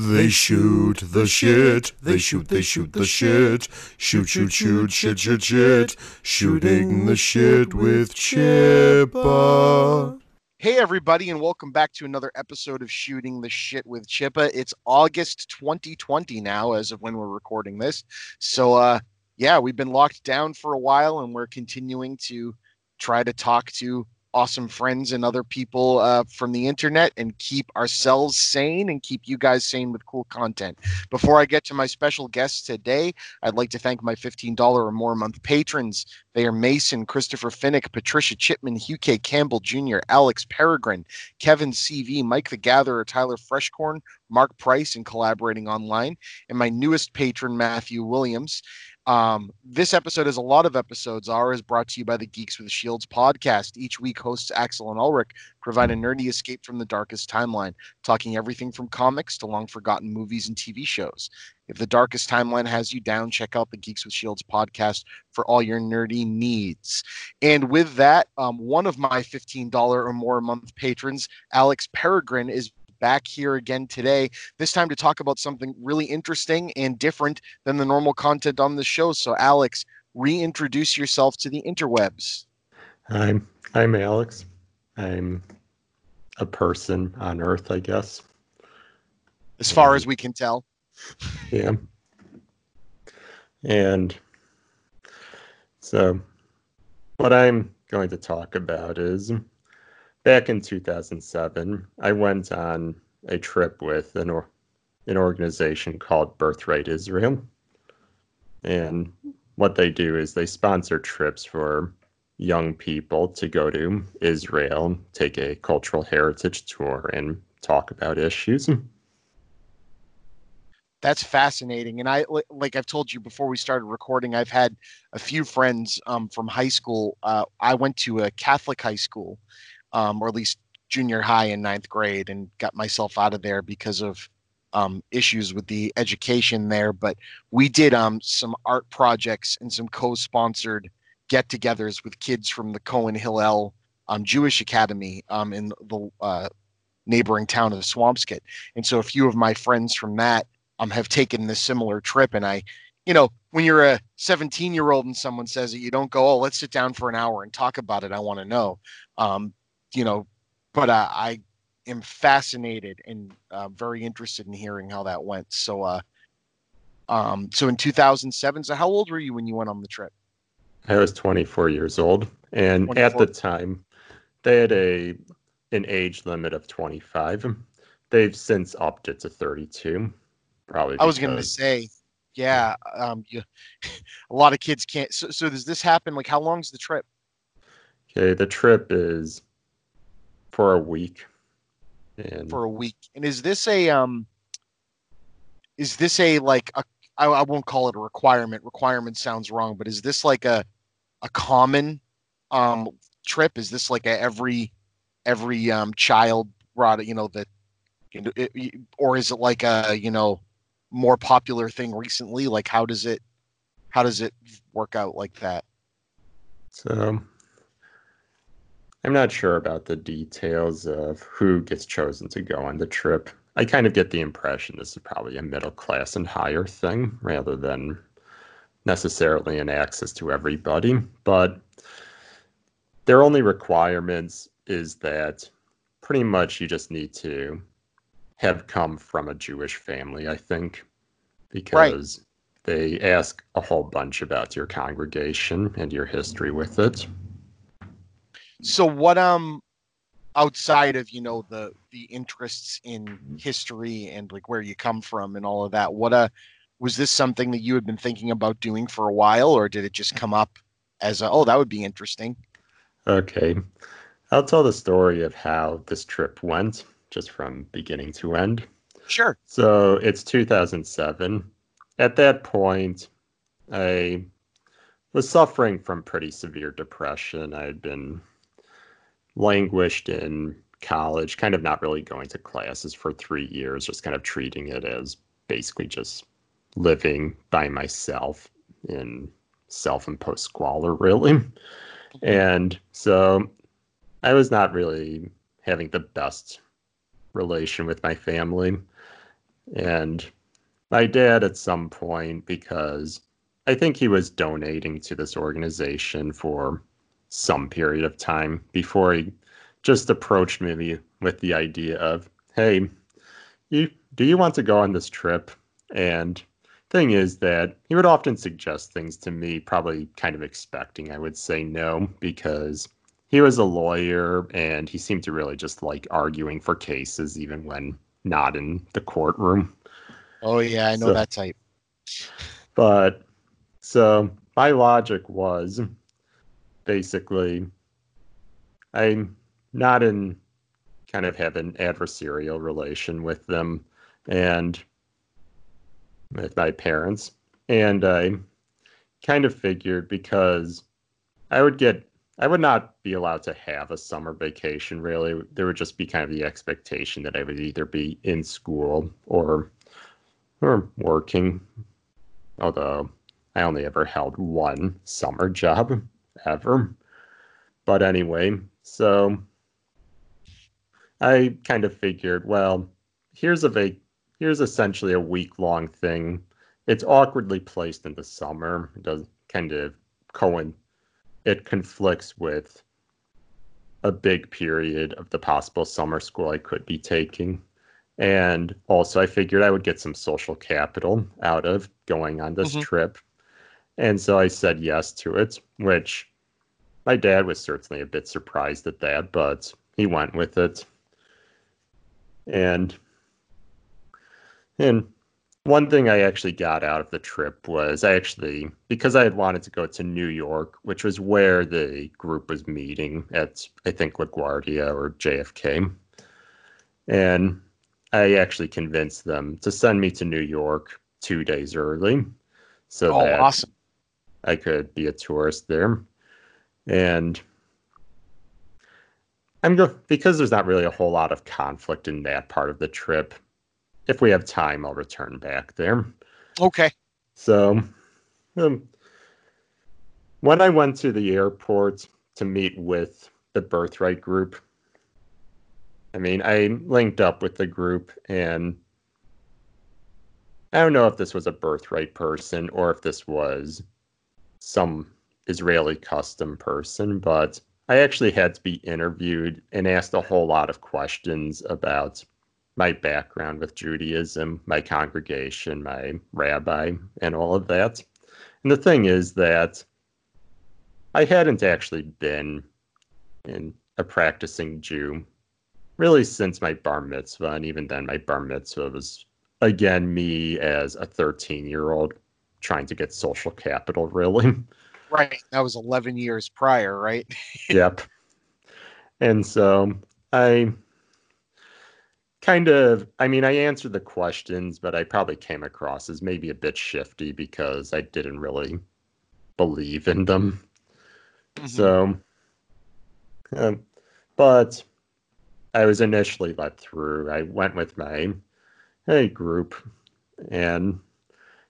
They shoot the shit. They shoot, they shoot the shit. Shoot, shoot, shoot, shit, shit, shit. Shooting the shit with Chippa. Hey, everybody, and welcome back to another episode of Shooting the Shit with Chippa. It's August 2020 now, as of when we're recording this. So, uh, yeah, we've been locked down for a while, and we're continuing to try to talk to awesome friends and other people uh, from the internet and keep ourselves sane and keep you guys sane with cool content. Before I get to my special guests today, I'd like to thank my $15 or more a month patrons. They are Mason, Christopher Finnick, Patricia Chipman, Hugh K. Campbell Jr., Alex Peregrine, Kevin CV, Mike the Gatherer, Tyler Freshcorn, Mark Price, and collaborating online, and my newest patron, Matthew Williams. Um, this episode, as a lot of episodes are, is brought to you by the Geeks with Shields podcast. Each week, hosts Axel and Ulrich provide a nerdy escape from the darkest timeline, talking everything from comics to long forgotten movies and TV shows. If the darkest timeline has you down, check out the Geeks with Shields podcast for all your nerdy needs. And with that, um, one of my $15 or more a month patrons, Alex Peregrine, is back here again today, this time to talk about something really interesting and different than the normal content on the show. So, Alex, reintroduce yourself to the interwebs. I'm I'm Alex. I'm a person on Earth, I guess. As far as we can tell. Yeah. And so what I'm going to talk about is back in 2007, I went on a trip with an, or, an organization called Birthright Israel. And what they do is they sponsor trips for young people to go to Israel, take a cultural heritage tour, and talk about issues. That's fascinating. And I, like I've told you before we started recording, I've had a few friends um, from high school. Uh, I went to a Catholic high school, um, or at least junior high and ninth grade, and got myself out of there because of um, issues with the education there. But we did um, some art projects and some co-sponsored get-togethers with kids from the Cohen Hillel um, Jewish Academy um, in the uh, neighboring town of Swampscott. And so a few of my friends from that um, have taken this similar trip, and I you know, when you're a 17 year old and someone says it, you don't go, oh, let's sit down for an hour and talk about it. I want to know. Um, you know, but uh, I am fascinated and uh, very interested in hearing how that went. So, uh, um, so in 2007, so how old were you when you went on the trip? I was 24 years old, and 24. at the time, they had a an age limit of 25. They've since upped it to 32. Probably. I was going to say, yeah, um, you, a lot of kids can't. So, so does this happen? Like, how long's the trip? Okay, the trip is for a week. And for a week. And is this a um is this a like a I, I won't call it a requirement. Requirement sounds wrong, but is this like a a common um trip? Is this like a every every um child brought you know that you know, it, or is it like a you know more popular thing recently like how does it how does it work out like that so I'm not sure about the details of who gets chosen to go on the trip. I kind of get the impression this is probably a middle class and higher thing rather than necessarily an access to everybody. But their only requirements is that pretty much you just need to have come from a Jewish family, I think, because right. they ask a whole bunch about your congregation and your history with it. So what um outside of you know the the interests in history and like where you come from and all of that what uh was this something that you had been thinking about doing for a while or did it just come up as a, oh that would be interesting okay. I'll tell the story of how this trip went just from beginning to end. Sure. So it's 2007 at that point i was suffering from pretty severe depression. I had been languished in college, kind of not really going to classes for three years, just kind of treating it as basically just living by myself in self imposed squalor, really. Mm-hmm. And so I was not really having the best relation with my family. And my dad, at some point, because I think he was donating to this organization for some period of time before he just approached me with the idea of, hey, you do you want to go on this trip? And thing is that he would often suggest things to me, probably kind of expecting I would say no, because he was a lawyer and he seemed to really just like arguing for cases even when not in the courtroom. Oh yeah, I know So- that type. But so my logic was basically I'm not in kind of have an adversarial relation with them and with my parents. And I kind of figured because I would get I would not be allowed to have a summer vacation really. There would just be kind of the expectation that I would either be in school or or working. Although I only ever held one summer job ever. But anyway, so I kind of figured, well, here's a vac- here's essentially a week long thing. It's awkwardly placed in the summer. It does kind of coin it conflicts with a big period of the possible summer school I could be taking. And also I figured I would get some social capital out of going on this Mhm. trip. And so I said yes to it, which my dad was certainly a bit surprised at that, but he went with it. And and one thing I actually got out of the trip was I actually because I had wanted to go to New York, which was where the group was meeting at I think LaGuardia or JFK. And I actually convinced them to send me to New York two days early so Oh, that awesome. I could be a tourist there. And I'm go because there's not really a whole lot of conflict in that part of the trip. If we have time, I'll return back there. Okay. So, um, when I went to the airport to meet with the Birthright group, I mean, I linked up with the group and I don't know if this was a Birthright person or if this was some Israeli custom person, but I actually had to be interviewed and asked a whole lot of questions about my background with Judaism, my congregation, my rabbi, and all of that. And the thing is that I hadn't actually been in a practicing Jew really since my bar mitzvah, and even then, my bar mitzvah was again me as a 13 year old trying to get social capital, really. Right. That was 11 years prior, right? yep. And so I kind of, I mean, I answered the questions, but I probably came across as maybe a bit shifty because I didn't really believe in them. Mhm. So, um, but I was initially let through. I went with my hey group, and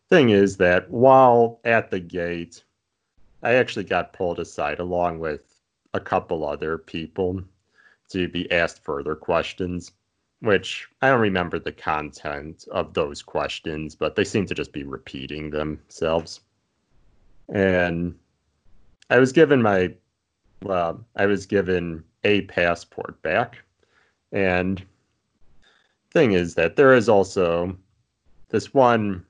thing is that while at the gate, I actually got pulled aside along with a couple other people to be asked further questions, which I don't remember the content of those questions, but they seem to just be repeating themselves. And I was given my, well, I was given a passport back. And thing is that there is also this one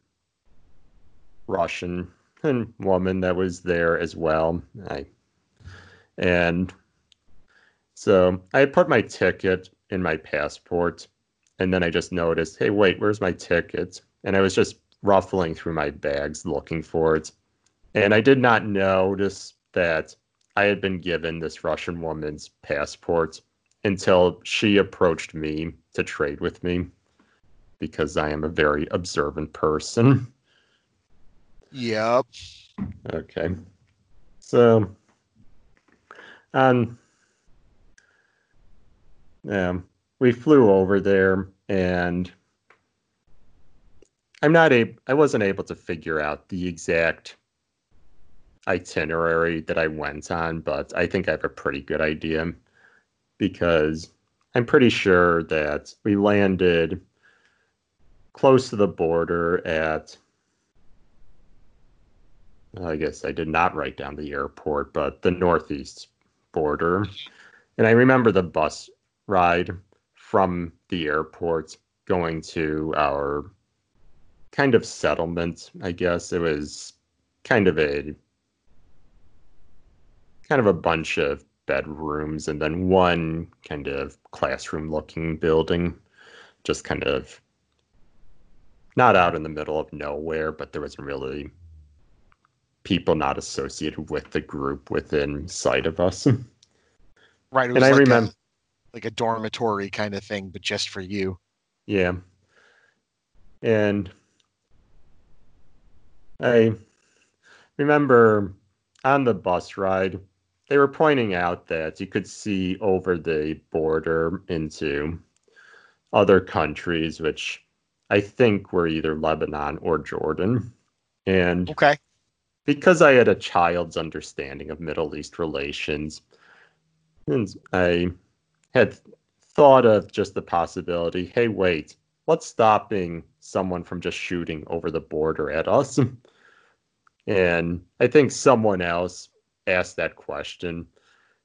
Russian and woman that was there as well. I and so I put my ticket in my passport, and then I just noticed, hey, wait, where's my ticket? And I was just ruffling through my bags looking for it, and I did not notice that I had been given this Russian woman's passport until she approached me to trade with me because I am a very observant person. Yep. Okay. So, um, um, we flew over there, and I'm not a, I wasn't able to figure out the exact itinerary that I went on, but I think I have a pretty good idea because I'm pretty sure that we landed close to the border at I guess I did not write down the airport, but the northeast border. And I remember the bus ride from the airport going to our kind of settlement, I guess. It was kind of a kind of a bunch of bedrooms and then one kind of classroom looking building just kind of not out in the middle of nowhere but there wasn't really people not associated with the group within sight of us Right. It was and i like remember a, like a dormitory kind of thing, but just for you. Yeah. And I remember on the bus ride, they were pointing out that you could see over the border into other countries, which I think were either Lebanon or Jordan. And Okay. Because I had a child's understanding of Middle East relations, and I had thought of just the possibility hey, wait, what's stopping someone from just shooting over the border at us? and I think someone else asked that question.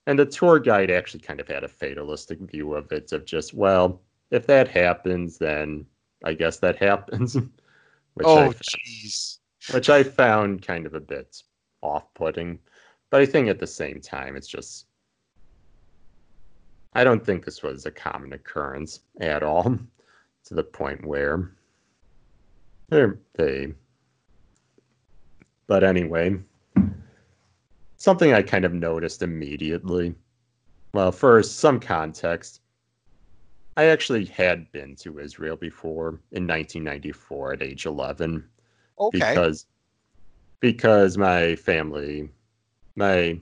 And the tour guide actually kind of had a fatalistic view of it of just, well, if that happens, then I guess that happens. which oh, jeez. Which I found kind of a bit off-putting. But I think at the same time, it's just I don't think this was a common occurrence at all, to the point where they're, they. But anyway, something I kind of noticed immediately. Well, first, some context. I actually had been to Israel before in 1994 at age 11 Okay. because because my family my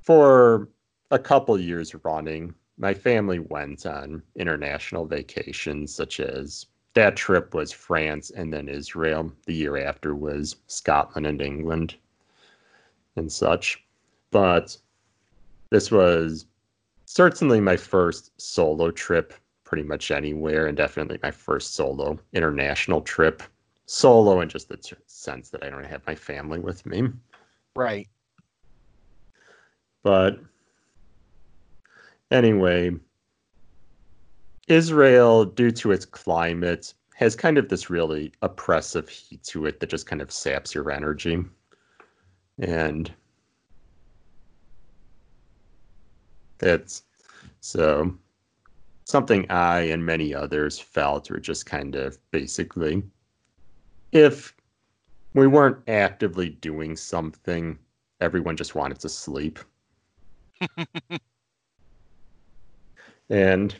for a couple years running my family went on international vacations such as that trip was France and then Israel. The year after was Scotland and England and such. But this was certainly my first solo trip pretty much anywhere and definitely my first solo international trip solo in just the t- sense that I don't have my family with me. right. But anyway, Israel, due to its climate, has kind of this really oppressive heat to it that just kind of saps your energy. And that's so something I and many others felt were just kind of basically if we weren't actively doing something, everyone just wanted to sleep. and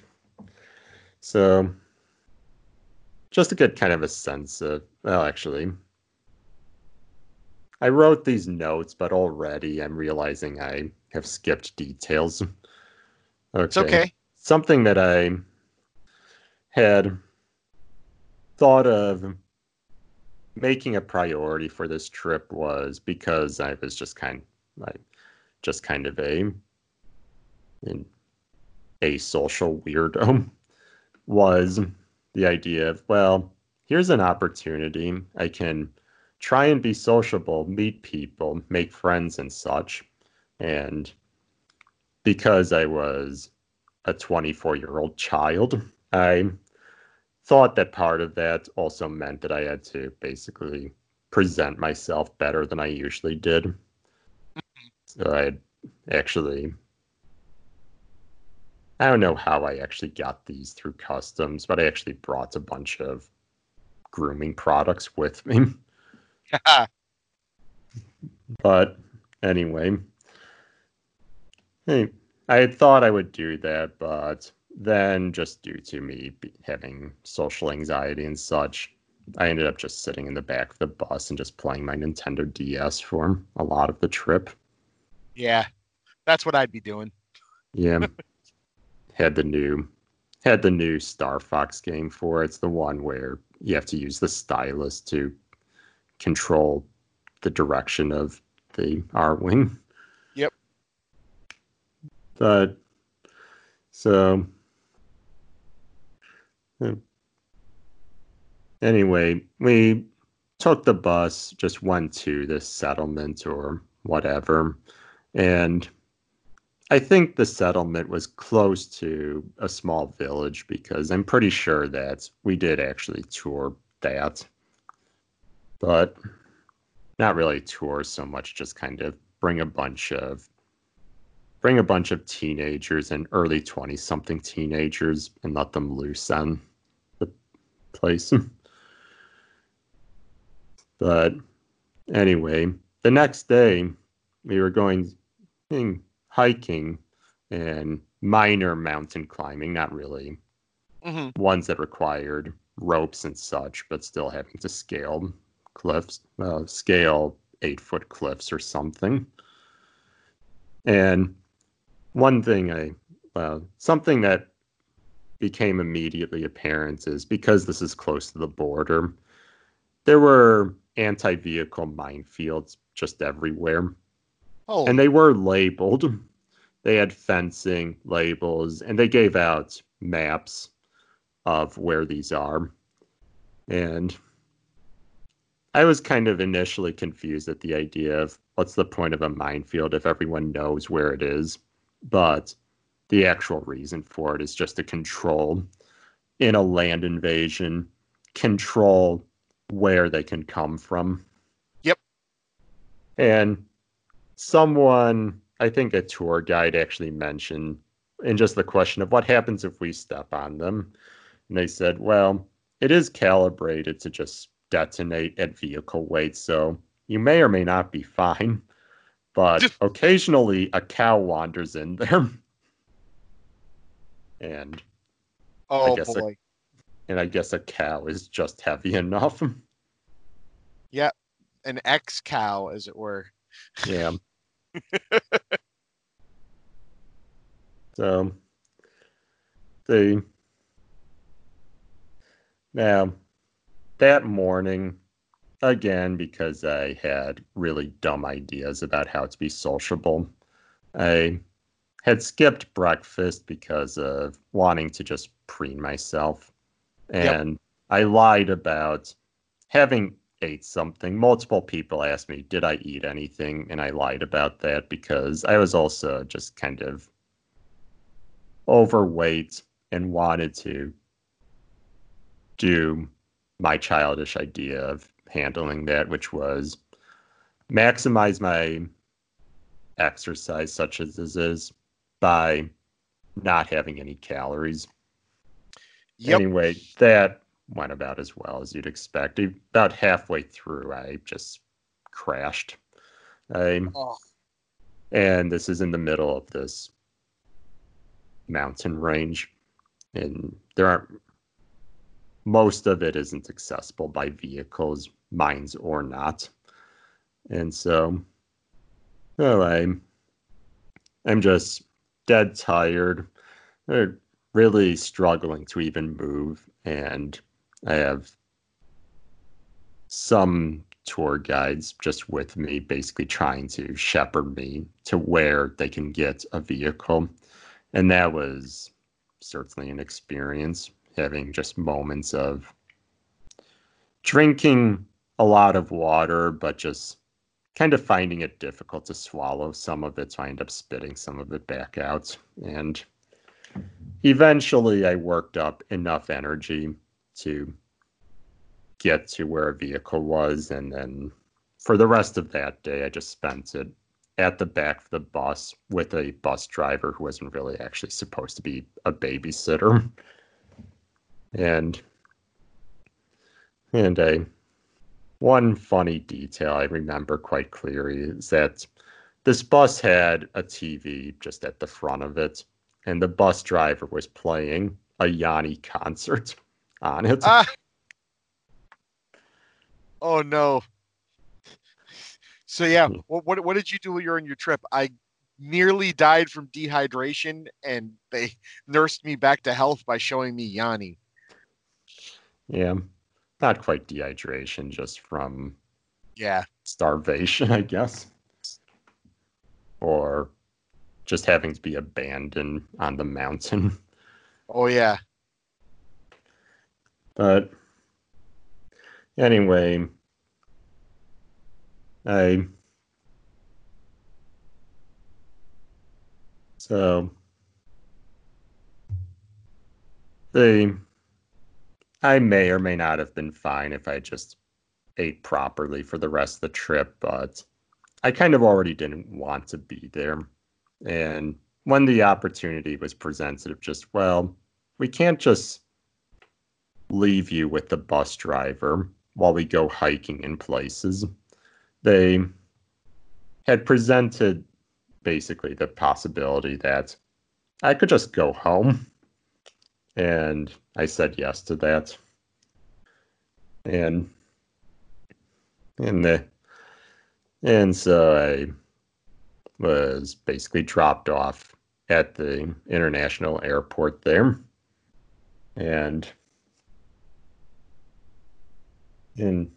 so, just to get kind of a sense of, well, actually, I wrote these notes, but already I'm realizing I have skipped details. Okay. It's okay. Something that I had thought of making a priority for this trip was because I was just kind like just kind of a a social weirdo was the idea of well here's an opportunity. I can try and be sociable meet people make friends and such. And because I was a 24 year old child I thought that part of that also meant that I had to basically present myself better than I usually did. So I actually, I don't know how I actually got these through customs, but I actually brought a bunch of grooming products with me. But anyway, hey, I had thought I would do that, but then just due to me having social anxiety and such, I ended up just sitting in the back of the bus and just playing my Nintendo DS for a lot of the trip. yeah. That's what I'd be doing. Yeah. had the new had the new Star Fox game for it. It's the one where you have to use the stylus to control the direction of the Arwing. Yep. But so anyway, we took the bus, just went to the settlement or whatever. And I think the settlement was close to a small village because I'm pretty sure that we did actually tour that. But not really tour so much, just kind of bring a bunch of bring a bunch of teenagers and early 20 something teenagers and let them loose on place. but anyway, the next day we were going hiking and minor mountain climbing, not really Mhm. ones that required ropes and such, but still having to scale cliffs, uh, scale eight foot cliffs or something. And one thing I, uh, something that became immediately apparent is because this is close to the border, there were anti vehicle minefields just everywhere Oh, and they were labeled. They had fencing labels, and they gave out maps of where these are. And I was kind of initially confused at the idea of what's the point of a minefield if everyone knows where it is. But the actual reason for it is just to control, in a land invasion, control where they can come from. Yep. And someone, I think a tour guide actually mentioned in just the question of what happens if we step on them. And they said, well, it is calibrated to just detonate at vehicle weight, so you may or may not be fine. But occasionally a cow wanders in there. And oh guess I- boy. and I guess a cow is just heavy enough. Yep, an ex cow, as it were. Yeah. so the now that morning again because I had really dumb ideas about how to be sociable. I had skipped breakfast because of wanting to just preen myself. Yep. And I lied about having ate something. Multiple people asked me, Did I eat anything? And I lied about that because I was also just kind of overweight and wanted to do my childish idea of handling that, which was maximize my exercise, such as this is, by not having any calories. Yep. Anyway, that went about as well as you'd expect. About halfway through, I just crashed. I, Oh, and this is in the middle of this mountain range, and there aren't. Most of it isn't accessible by vehicles, mines or not, and so, well, I'm, I'm just dead tired. They're really struggling to even move, and I have some tour guides just with me, basically trying to shepherd me to where they can get a vehicle. And that was certainly an experience, having just moments of drinking a lot of water, but just kind of finding it difficult to swallow some of it. So I end up spitting some of it back out. And eventually I worked up enough energy to get to where a vehicle was. And then for the rest of that day, I just spent it at the back of the bus with a bus driver who wasn't really actually supposed to be a babysitter. And and a one funny detail I remember quite clearly is that this bus had a TV just at the front of it, and the bus driver was playing a Yanni concert on it. Ah. Oh no. So yeah, Hmm. what, what what did you do during your trip? I nearly died from dehydration, and they nursed me back to health by showing me Yanni. Yeah, not quite dehydration, just from Yeah. starvation, I guess, or just having to be abandoned on the mountain. Oh yeah. But anyway, I so the I may or may not have been fine if I just ate properly for the rest of the trip, but I kind of already didn't want to be there. And when the opportunity was presented of just, well, we can't just leave you with the bus driver while we go hiking in places. They had presented basically the possibility that I could just go home. And I said yes to that. And and the and so I was basically dropped off at the international airport there. And and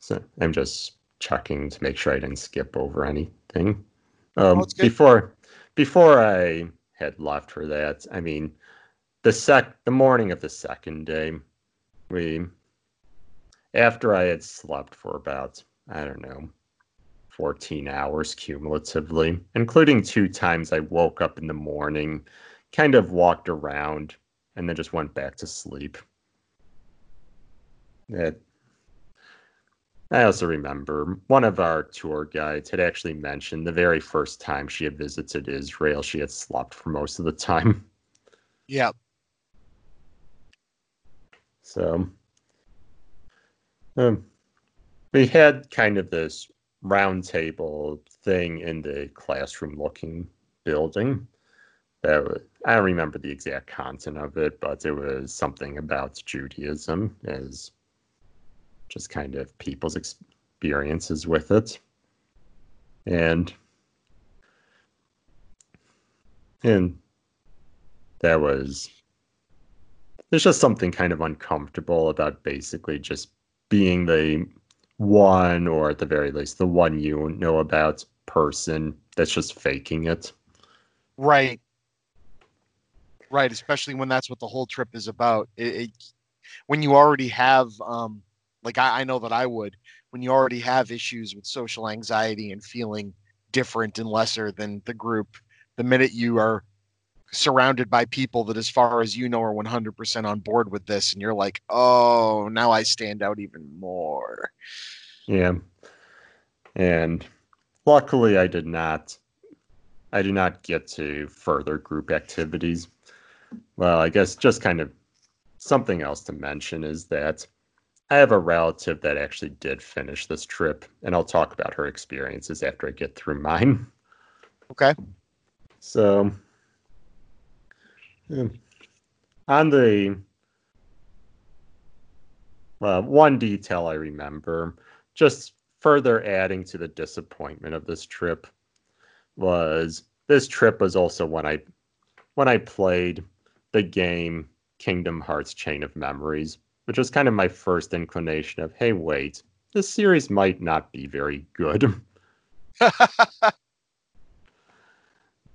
so I'm just checking to make sure I didn't skip over anything. Um, Oh, before before I had left for that, I mean, the sec the morning of the second day, we after I had slept for about I don't know 14 hours cumulatively, including two times I woke up in the morning, kind of walked around, and then just went back to sleep. I also remember one of our tour guides had actually mentioned the very first time she had visited Israel, she had slept for most of the time. Yeah. So um, we had kind of this round table thing in the classroom looking building. That was, I don't remember the exact content of it, but it was something about Judaism as just kind of people's experiences with it. And and that was there's just something kind of uncomfortable about basically just being the one or at the very least the one you know about person that's just faking it Right. Right, especially when that's what the whole trip is about. It, it when you already have um like I, I know that I would, when you already have issues with social anxiety and feeling different and lesser than the group, the minute you are surrounded by people that as far as you know are 100% on board with this and you're like, "Oh, now I stand out even more." yeah and luckily i did not i did not get to further group activities well i guess just kind of something else to mention is that i have a relative that actually did finish this trip and i'll talk about her experiences after i get through mine Okay? So, yeah. on the well, one detail I remember, just further adding to the disappointment of this trip, was this trip was also when I when I played the game Kingdom Hearts Chain of Memories, which was kind of my first inclination of, hey, wait, this series might not be very good.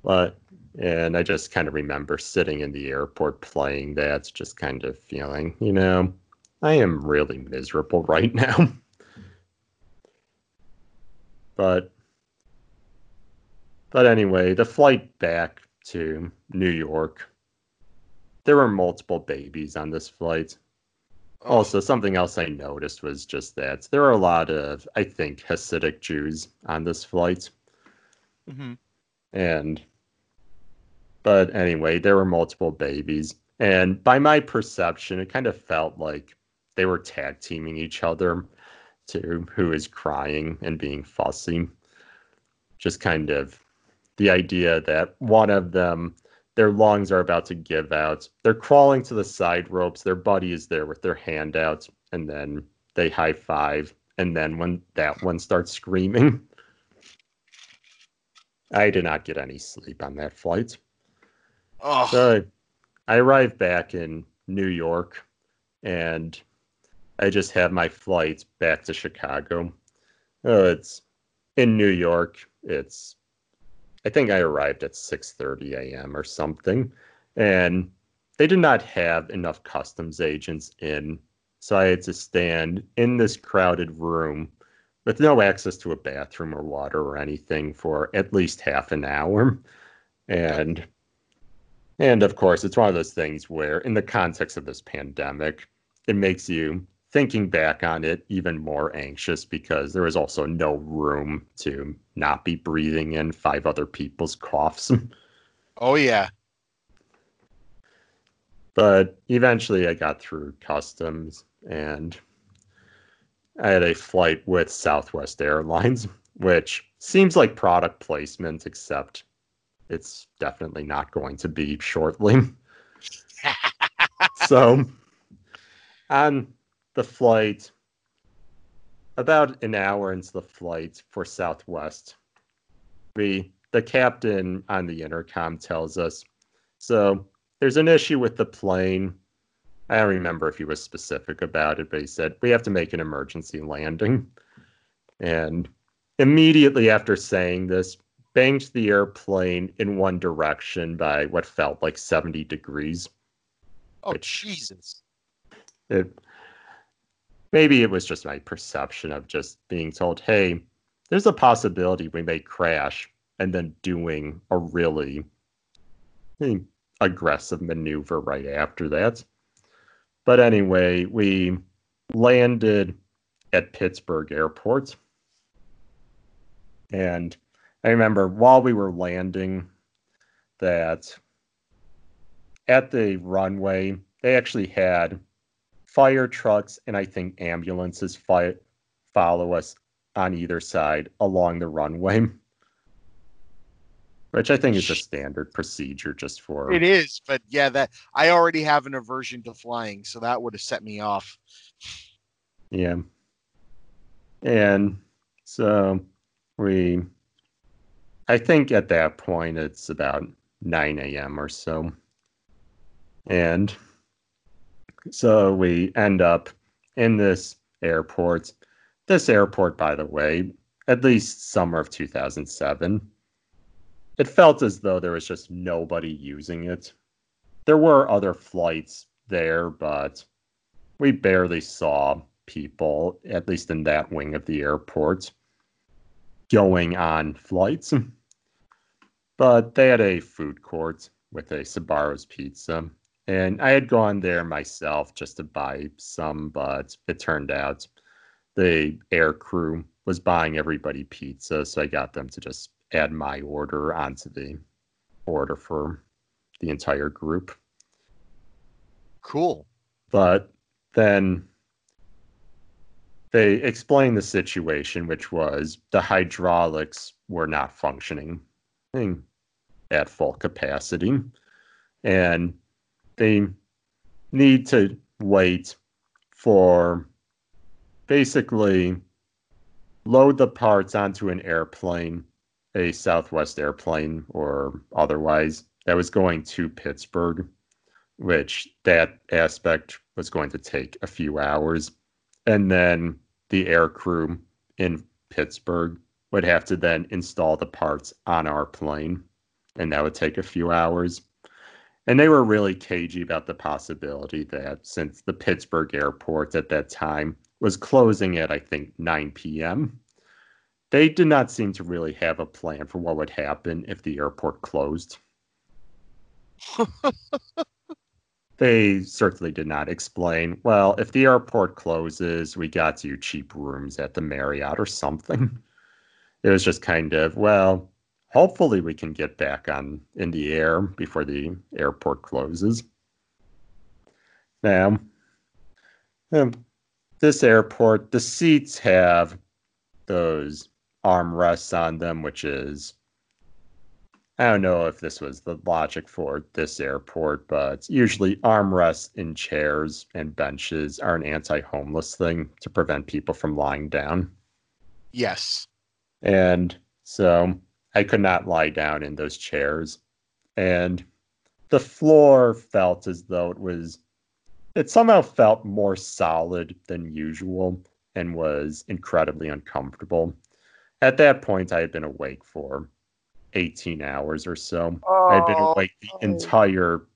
but and I just kind of remember sitting in the airport playing that, just kind of feeling, you know, I am really miserable right now. but but anyway, the flight back to New York, there were multiple babies on this flight. Also, something else I noticed was just that there are a lot of, I think, Hasidic Jews on this flight. Mhm. And, but anyway, there were multiple babies. And by my perception, it kind of felt like they were tag teaming each other to who is crying and being fussy. Just kind of the idea that one of them, their lungs are about to give out. They're crawling to the side ropes. Their buddy is there with their hand out, and then they high five. And then when that one starts screaming, I did not get any sleep on that flight. Oh, So I, I arrived back in New York and I just had my flight back to Chicago. Oh, it's in New York. It's I think I arrived at 6:30 a.m. or something. And they did not have enough customs agents in. So I had to stand in this crowded room with no access to a bathroom or water or anything for at least half an hour. And and of course, it's one of those things where in the context of this pandemic, it makes you thinking back on it even more anxious because there was also no room to not be breathing in five other people's coughs. Oh yeah. but eventually I got through customs and I had a flight with Southwest Airlines, which seems like product placement, except it's definitely not going to be shortly. so on the flight, about an hour into the flight for Southwest, we the captain on the intercom tells us, so there's an issue with the plane. I don't remember if he was specific about it, but he said we have to make an emergency landing. And immediately after saying this, banged the airplane in one direction by what felt like 70 degrees. Oh Jesus. It maybe it was just my perception of just being told, "Hey, there's a possibility we may crash," and then doing a really eh, aggressive maneuver right after that. But anyway, we landed at Pittsburgh Airport, and I remember while we were landing that at the runway they actually had fire trucks and I think ambulances fi- follow us on either side along the runway, which I think is a standard procedure just for. It is, but yeah, that I already have an aversion to flying, so that would have set me off. Yeah. And so we, I think at that point it's about 9 a.m. or so. And so we end up in this airport. This airport, by the way, at least summer of 2007, it felt as though there was just nobody using it. There were other flights there, but we barely saw people, at least in that wing of the airport, going on flights. But they had a food court with a Sbarro's pizza. And I had gone there myself just to buy some, but it turned out the air crew was buying everybody pizza. So I got them to just add my order onto the order for the entire group. Cool. But then they explained the situation, which was the hydraulics were not functioning at full capacity. And they need to wait for basically load the parts onto an airplane, a Southwest airplane or otherwise, that was going to Pittsburgh, which that aspect was going to take a few hours. And then the air crew in Pittsburgh would have to then install the parts on our plane, and that would take a few hours. And they were really cagey about the possibility that since the Pittsburgh airport at that time was closing at, I think, 9 p.m., they did not seem to really have a plan for what would happen if the airport closed. they certainly did not explain, well, if the airport closes, we got you cheap rooms at the Marriott or something. It was just kind of, well, hopefully we can get back on in the air before the airport closes. Now, um, this airport, the seats have those armrests on them, which is I don't know if this was the logic for this airport, but usually armrests in chairs and benches are an anti-homeless thing to prevent people from lying down. Yes. And so I could not lie down in those chairs. And the floor felt as though it was, it somehow felt more solid than usual and was incredibly uncomfortable. At that point, I had been awake for 18 hours or so. I had been Oh, awake the entire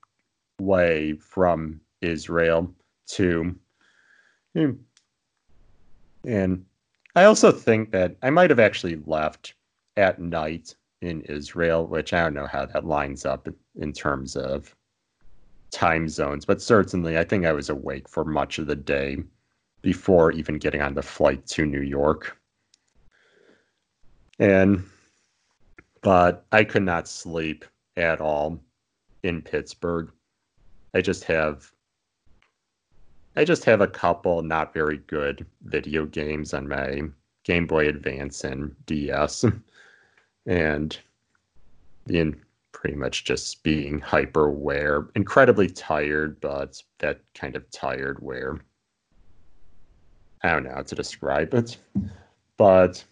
way from Israel to. Hmm, and I also think that I might have actually left at night in Israel, which I don't know how that lines up in terms of time zones, but certainly I think I was awake for much of the day before even getting on the flight to New York. And, but I could not sleep at all in Pittsburgh. I just have I just have a couple not very good video games on my Game Boy Advance and DS. and being pretty much just being hyper aware, incredibly tired, but that kind of tired where I don't know how to describe it. But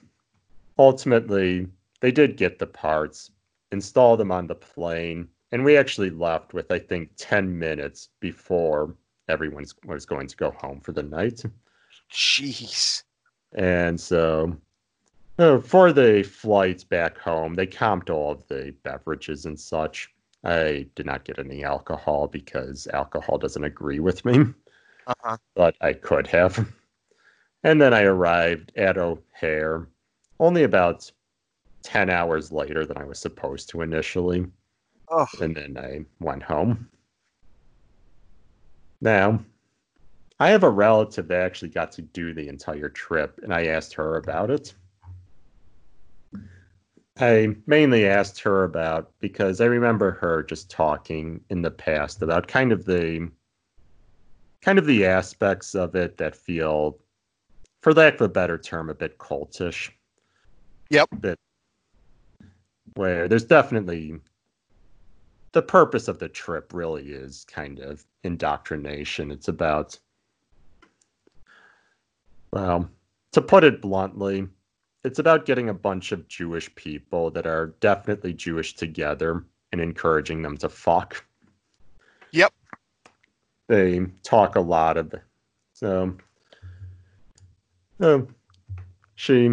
ultimately, they did get the parts, install them on the plane, and we actually left with, I think, 10 minutes before everyone was going to go home for the night. Jeez. And so uh, for the flights back home, they comped all of the beverages and such. I did not get any alcohol because alcohol doesn't agree with me, uh-huh. but I could have. And then I arrived at O'Hare only about 10 hours later than I was supposed to initially. Oh. And then I went home. Now, I have a relative that actually got to do the entire trip, and I asked her about it. I mainly asked her about because I remember her just talking in the past about kind of the kind of the aspects of it that feel, for lack of a better term, a bit cultish. Yep. Bit where there's definitely the purpose of the trip really is kind of indoctrination. It's about well, to put it bluntly, it's about getting a bunch of Jewish people that are definitely Jewish together and encouraging them to fuck. Yep. They talk a lot of so um, she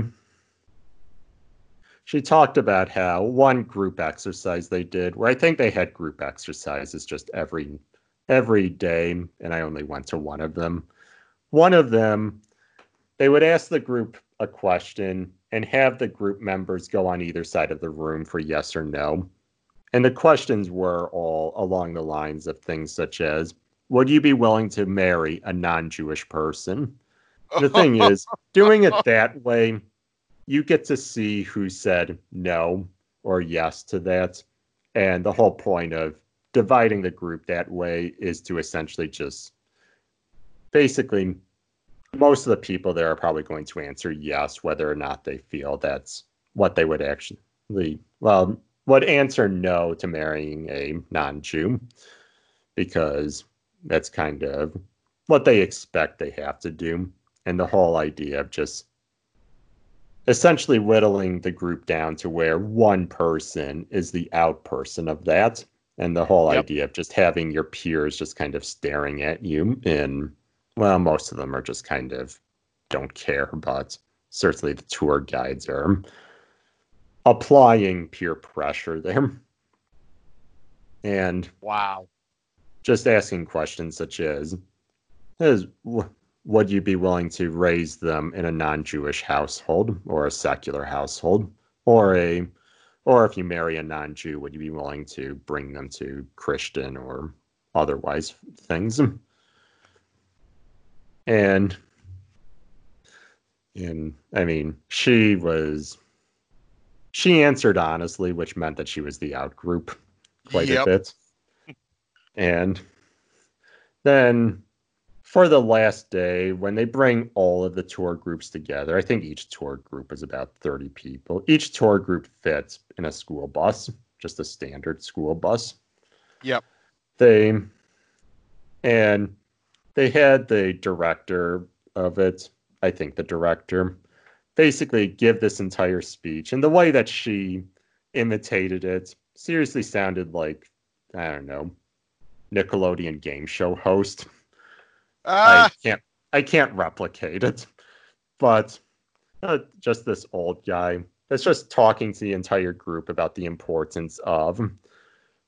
she talked about how one group exercise they did where I think they had group exercises just every every day and I only went to one of them. One of them they would ask the group a question and have the group members go on either side of the room for yes or no. And the questions were all along the lines of things such as Would you be willing to marry a non Jewish person? The thing is, doing it that way, you get to see who said no or yes to that. And the whole point of dividing the group that way is to essentially just basically most of the people there are probably going to answer yes, whether or not they feel that's what they would actually, well, would answer no to marrying a non Jew because that's kind of what they expect they have to do. And the whole idea of just essentially whittling the group down to where one person is the out person of that. And the whole yep. idea of just having your peers just kind of staring at you in well, most of them are just kind of don't care, but certainly the tour guides are applying peer pressure there. And wow, just asking questions such as, is would you be willing to raise them in a non-Jewish household or a secular household, or a, or if you marry a non-Jew, would you be willing to bring them to Christian or otherwise things? And and I mean, she was she answered honestly, which meant that she was the out group quite yep. a bit. And then for the last day, when they bring all of the tour groups together, I think each tour group is about 30 people. Each tour group fits in a school bus, just a standard school bus. Yep. They and they had the director of it, I think the director, basically give this entire speech. And the way that she imitated it seriously sounded like, I don't know, Nickelodeon game show host. I can't I can't replicate it. But uh, just this old guy that's just talking to the entire group about the importance of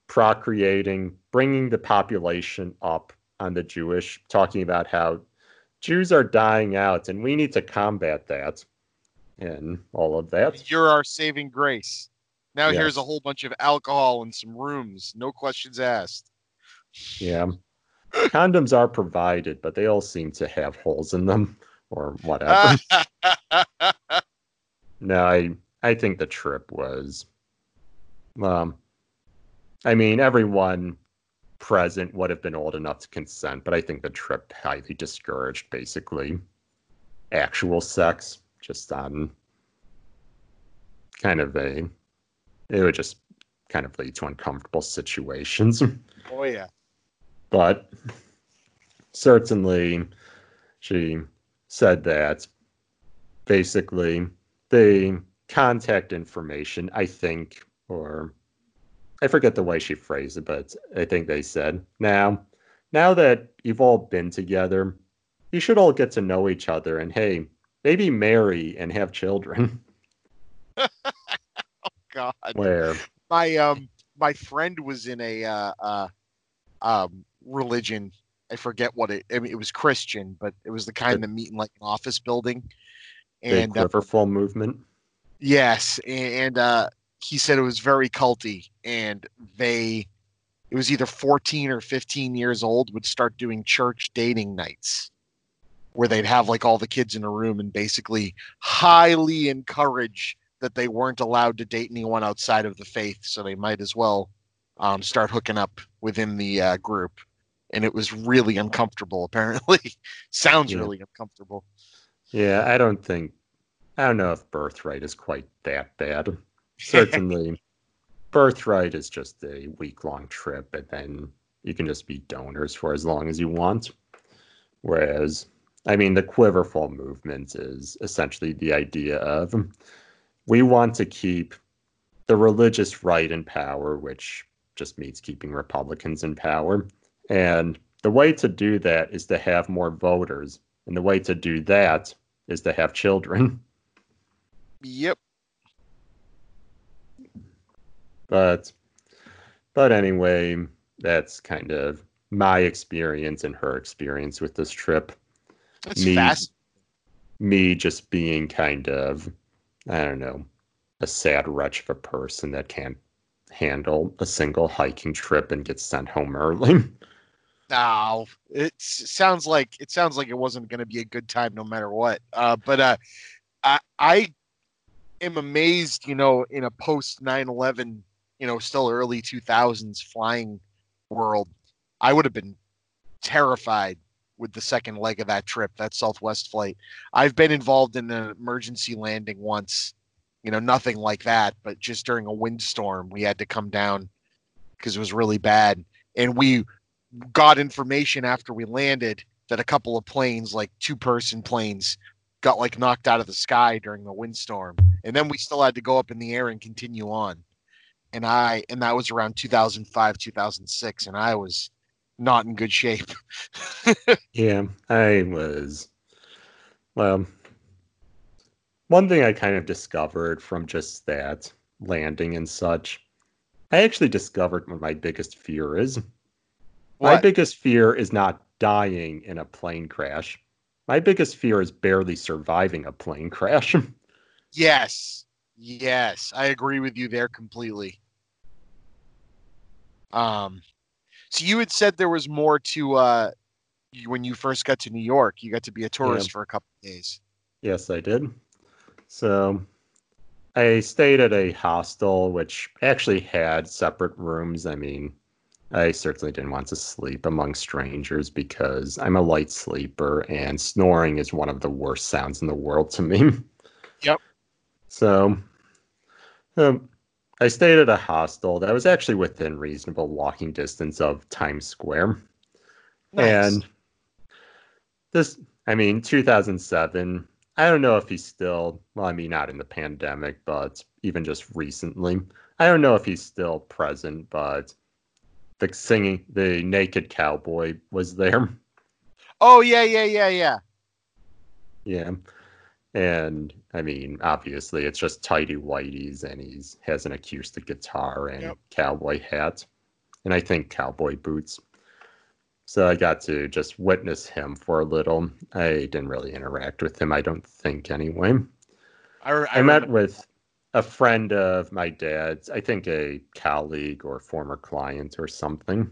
procreating, bringing the population up on the Jewish, talking about how Jews are dying out and we need to combat that and all of that. You're our saving grace. Now Yes. here's a whole bunch of alcohol and some rooms. No questions asked. Yeah. Condoms are provided, but they all seem to have holes in them or whatever. no, I I think the trip was um I mean everyone present would have been old enough to consent, but I think the trip highly discouraged basically actual sex just on kind of a it would just kind of lead to uncomfortable situations. oh yeah. but certainly she said that basically the contact information i think or i forget the way she phrased it but i think they said now now that you've all been together you should all get to know each other and hey maybe marry and have children oh God. where My um my friend was in a uh, uh um religion. I forget what it I mean it was Christian, but it was the kind that meet in like an office building. the And uh, quiverful movement Yes, and uh, he said it was very culty, and they, it was either 14 or 15 years old, would start doing church dating nights, where they'd have like all the kids in a room and basically highly encourage that they weren't allowed to date anyone outside of the faith, so they might as well um, start hooking up within the uh, group. And it was really uncomfortable. Apparently, sounds Yeah. really uncomfortable. Yeah, I don't think I don't know if birthright is quite that bad. Certainly birthright is just a week long trip and then you can just be donors for as long as you want. Whereas I mean the quiverful movement is essentially the idea of we want to keep the religious right in power, which just means keeping Republicans in power. And the way to do that is to have more voters. And the way to do that is to have children. Yep. But but anyway, that's kind of my experience and her experience with this trip. That's Me- fast. Me just being kind of I don't know, a sad wretch of a person that can't handle a single hiking trip and gets sent home early. No, it sounds like it sounds like it wasn't going to be a good time no matter what. Uh, but uh, I I am amazed, you know, in a post 9/11, you know, still early 2000s flying world, I would have been terrified with the second leg of that trip, that Southwest flight. I've been involved in an emergency landing once, you know, nothing like that, but just during a windstorm, we had to come down because it was really bad, and we got information after we landed that a couple of planes, like two person planes, got like knocked out of the sky during the windstorm. And then we still had to go up in the air and continue on. And I, and that was around 2005, 2006. And I was not in good shape. Yeah, I was. Well, one thing I kind of discovered from just that landing and such, I actually discovered what my biggest fear is. My biggest fear is not dying in a plane crash. My biggest fear is barely surviving a plane crash. yes. Yes. I agree with you there completely. Um, so you had said there was more to, uh, you- when you first got to New York, you got to be a tourist for a couple days. Yes, I did. So I stayed at a hostel, which actually had separate rooms. I mean, I certainly didn't want to sleep among strangers because I'm a light sleeper and snoring is one of the worst sounds in the world to me. Yep. So um, I stayed at a hostel that was actually within reasonable walking distance of Times Square. Nice. And this, I mean, 2007, I don't know if he's still, well, I mean, not in the pandemic, but even just recently. I don't know if he's still present, but the singing, the naked cowboy was there. Oh yeah, yeah, yeah, yeah. Yeah. And I mean, obviously, it's just tidy whiteies, and he's has an acoustic guitar and Yep. cowboy hat. and I think cowboy boots. So I got to just witness him for a little. I didn't really interact with him, I don't think, anyway. I, re- I met with a friend of my dad's, I think a colleague or former client or something,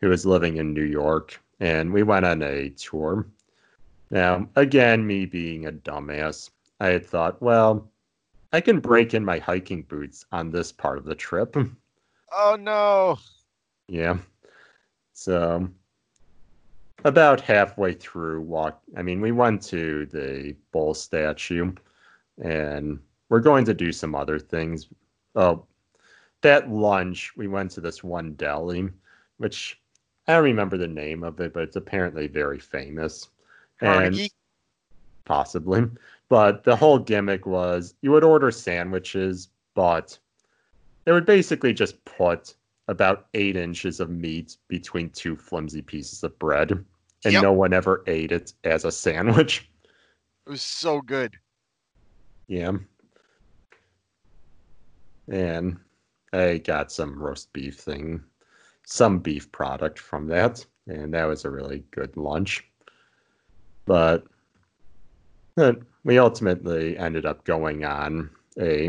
who was living in New York, and we went on a tour. Now, again, me being a dumbass, I had thought, well, I can break in my hiking boots on this part of the trip. Oh no. Yeah. So about halfway through walk I mean we went to the bull statue and we're going to do some other things. Oh that lunch we went to this one deli, which I don't remember the name of it, but it's apparently very famous. And Carnegie? possibly. But the whole gimmick was you would order sandwiches, but they would basically just put about eight inches of meat between two flimsy pieces of bread, and Yep. no one ever ate it as a sandwich. It was so good. Yeah. And I got some roast beef thing, some beef product from that, and that was a really good lunch. But we ultimately ended up going on a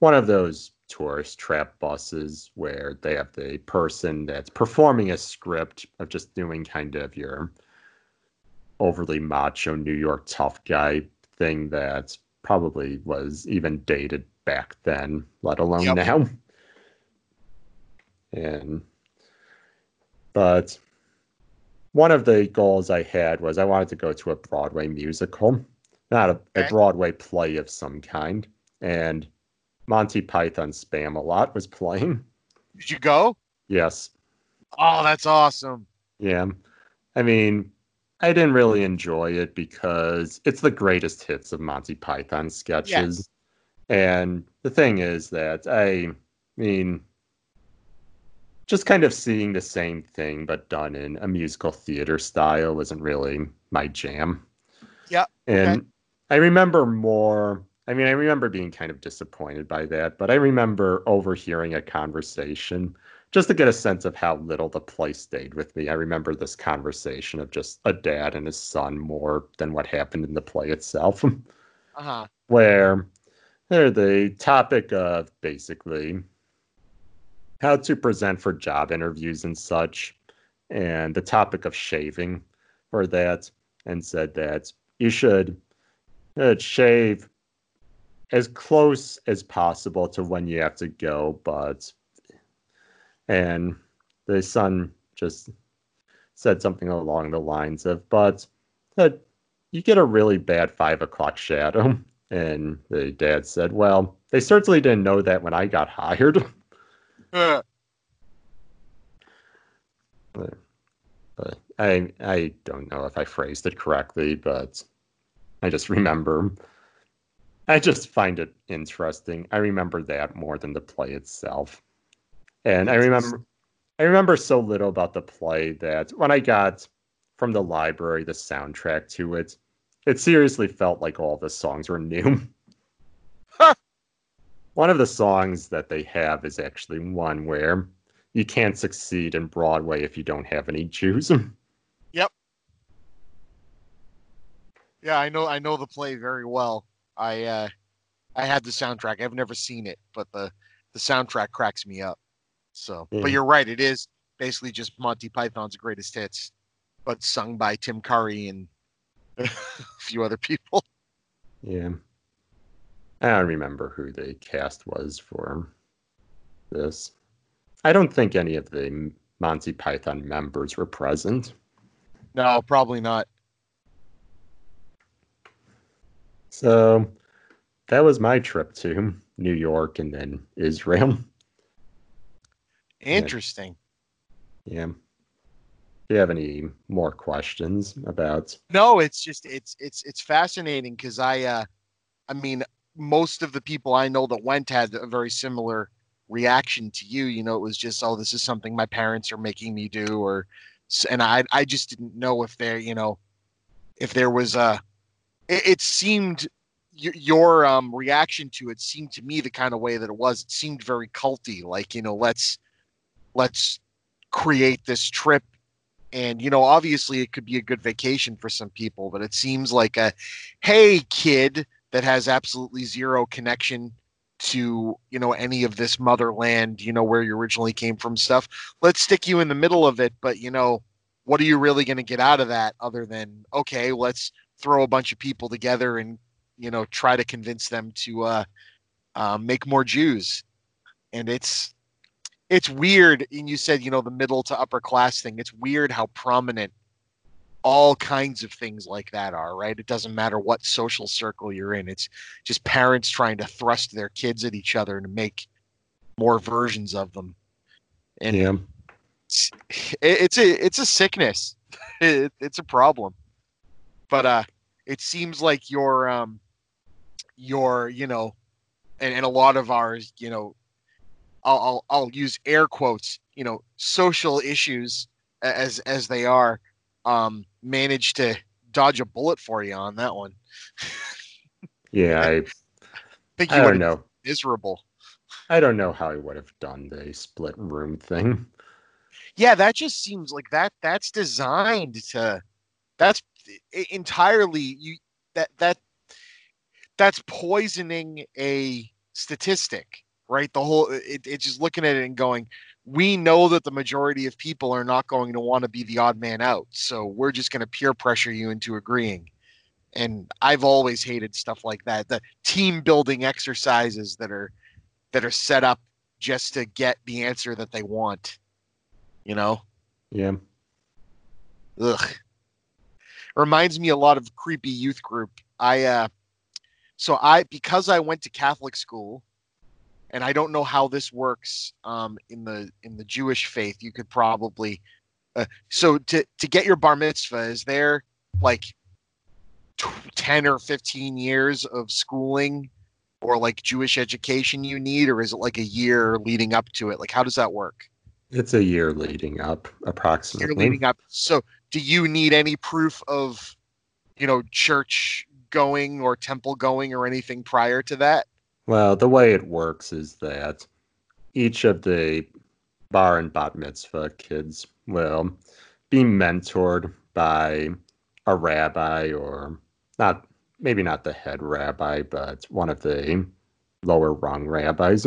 one of those tourist trap buses where they have the person that's performing a script of just doing kind of your overly macho New York tough guy thing that probably was even dated back then, let alone Yep. now. And but one of the goals I had was I wanted to go to a Broadway musical, not a, a Broadway play of some kind. And Monty Python Spamalot was playing. Did you go? Yes. Oh, that's awesome. Yeah. I mean, I didn't really hmm. enjoy it because it's the greatest hits of Monty Python sketches. And the thing is that I mean, just kind of seeing the same thing but done in a musical theater style wasn't really my jam. Yeah, And okay. I remember more. I mean, I remember being kind of disappointed by that, but I remember overhearing a conversation just to get a sense of how little the play stayed with me. I remember this conversation of just a dad and his son more than what happened in the play itself, Uh-huh. where they're the topic of basically how to present for job interviews and such, and the topic of shaving for that, and said that you should uh, shave as close as possible to when you have to go, but and the son just said something along the lines of, but uh, you get a really bad five o'clock shadow. And the dad said, Well, they certainly didn't know that when I got hired. But, but I I don't know if I phrased it correctly, but I just remember I just find it interesting. I remember that more than the play itself. And I remember I remember so little about the play that when I got from the library the soundtrack to it, it seriously felt like all the songs were new. One of the songs that they have is actually one where you can't succeed in Broadway if you don't have any Jews. Yep. Yeah, I know I know the play very well. I uh I had the soundtrack. I've never seen it, but the the soundtrack cracks me up. So, Yeah. but you're right, it is basically just Monty Python's greatest hits, but sung by Tim Curry and a few other people. Yeah. I don't remember who the cast was for this. I don't think any of the Monty Python members were present. No, probably not. So that was my trip to New York and then Israel. Interesting. Yeah. Do you have any more questions about? No, it's just it's it's it's fascinating because I uh I mean most of the people I know that went had a very similar reaction to you. You know, it was just oh this is something my parents are making me do or and I I just didn't know if there you know if there was a it, it seemed y- your um reaction to it seemed to me the kind of way that it was. It seemed very culty, like you know let's let's create this trip and you know obviously it could be a good vacation for some people but it seems like a hey kid that has absolutely zero connection to you know any of this motherland you know where you originally came from stuff. Let's stick you in the middle of it but you know what are you really going to get out of that other than okay let's throw a bunch of people together and you know try to convince them to uh, uh make more jews. And it's it's weird and you said you know the middle to upper class thing. It's weird how prominent all kinds of things like that are right? It doesn't matter what social circle you're in it's just parents trying to thrust their kids at each other to make more versions of them. And yeah. it's, it's a it's a sickness. It, it's a problem. But uh it seems like your um your you know and, and a lot of ours you know I'll, I'll I'll use air quotes you know social issues as as they are um managed to dodge a bullet for you on that one. Yeah, I, I think I you don't would know. miserable. I don't know how I would have done the split room thing. Yeah, that just seems like that that's designed to that's entirely you that that that's poisoning a statistic, right? The whole it, it's just looking at it and going, we know that the majority of people are not going to want to be the odd man out. So we're just going to peer pressure you into agreeing. And I've always hated stuff like that. The team building exercises that are that are set up just to get the answer that they want. You know? Yeah. Ugh. Reminds me a lot of creepy youth group. I uh so I because I went to Catholic school and I don't know how this works um in the in the Jewish faith. You could probably uh, so to to get your bar mitzvah is there like t- 10 or 15 years of schooling or like Jewish education you need or is it like a year leading up to it? Like how does that work? It's a year leading up, approximately. You're leading up. So, do you need any proof of, you know, church going or temple going or anything prior to that? Well, the way it works is that each of the bar and bat mitzvah kids will be mentored by a rabbi or not, maybe not the head rabbi, but one of the lower rung rabbis.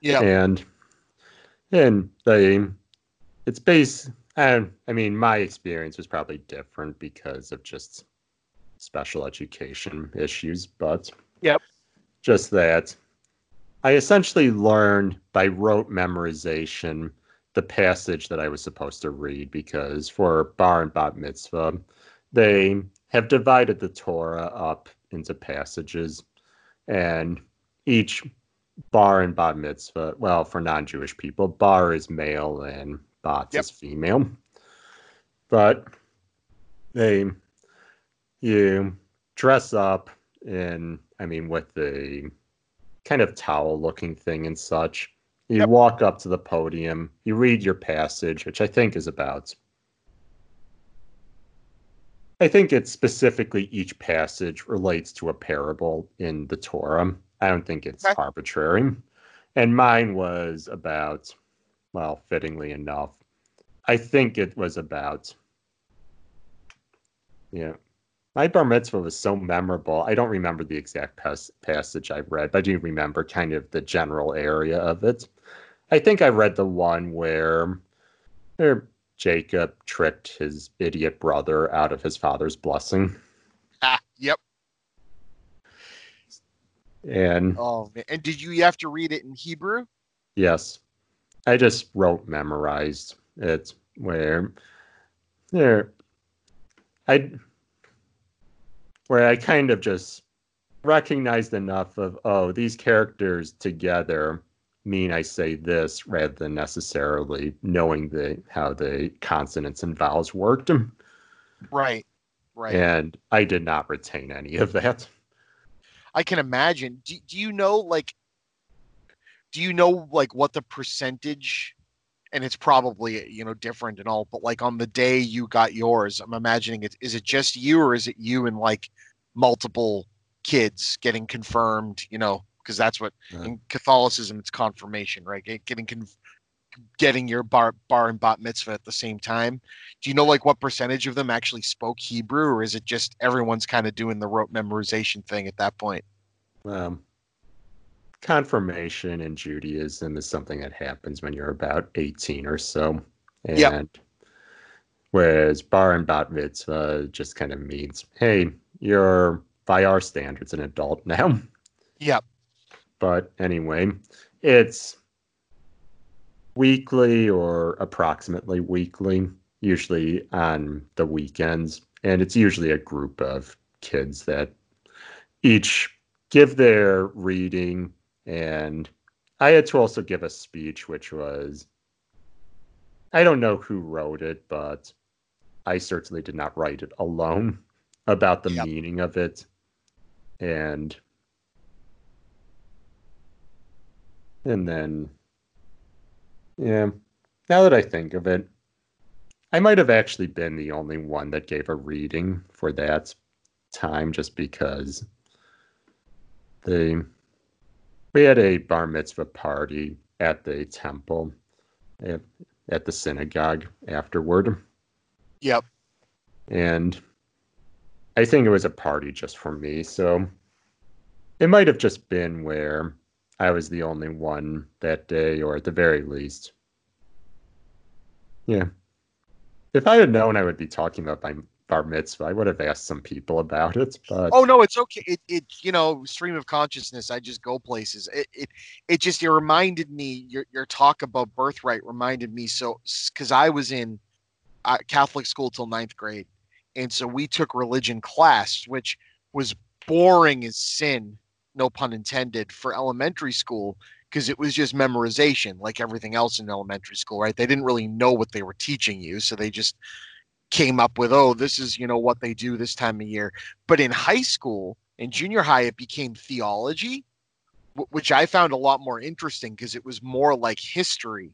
Yeah. and and they it's based and i mean my experience was probably different because of just special education issues but Yep. Just that i essentially learned by rote memorization the passage that i was supposed to read because for bar and bat mitzvah they have divided the torah up into passages and each bar and bat mitzvah. Well, for non-Jewish people, bar is male and bat Yep. is female. But they you dress up in, I mean, with the kind of towel-looking thing and such. You Yep. walk up to the podium. You read your passage, which I think is about. I think it's specifically each passage relates to a parable in the Torah. I don't think it's Okay. arbitrary. And mine was about, well, fittingly enough, I think it was about, yeah. My bar mitzvah was so memorable. I don't remember the exact pas- passage I read, but I do remember kind of the general area of it. I think I read the one where, where Jacob tricked his idiot brother out of his father's blessing. Ah, yep. And Oh, man. and did you have to read it in Hebrew? yes, I just rote memorized it where there I where I kind of just recognized enough of oh these characters together mean I say this rather than necessarily knowing the how the consonants and vowels worked. Right. Right. And I did not retain any of that. I can imagine. Do, do you know like do you know like what the percentage and it's probably you know different and all but like on the day you got yours i'm imagining it is it just you or is it you and like multiple kids getting confirmed you know because that's what Uh. in catholicism it's confirmation right getting conf- getting your bar bar and bat mitzvah at the same time. Do you know like what percentage of them actually spoke Hebrew, or is it just everyone's kind of doing the rote memorization thing at that point? Um, confirmation in Judaism is something that happens when you're about 18 or so. And Yep. whereas bar and bat mitzvah just kind of means, hey, you're by our standards an adult now. Yep. But anyway, it's weekly or approximately weekly, usually on the weekends. And it's usually a group of kids that each give their reading. And I had to also give a speech, which was I don't know who wrote it, but I certainly did not write it alone about the Yep. meaning of it. And and then yeah, now that I think of it, I might have actually been the only one that gave a reading for that time just because they we had a bar mitzvah party at the temple at, at the synagogue afterward Yep. and I think it was a party just for me. So it might have just been where I was the only one that day, or at the very least. Yeah. If I had known I would be talking about my bar mitzvah, I would have asked some people about it. But Oh no, it's okay. It it you know stream of consciousness. I just go places. It it it just it reminded me. Your your talk about birthright reminded me. So because I was in uh, Catholic school till ninth grade, and so we took religion class, which was boring as sin. No pun intended for elementary school because it was just memorization, like everything else in elementary school. Right? They didn't really know what they were teaching you, so they just came up with, oh, this is you know what they do this time of year. But in high school in junior high it became theology wh- which i found a lot more interesting because it was more like history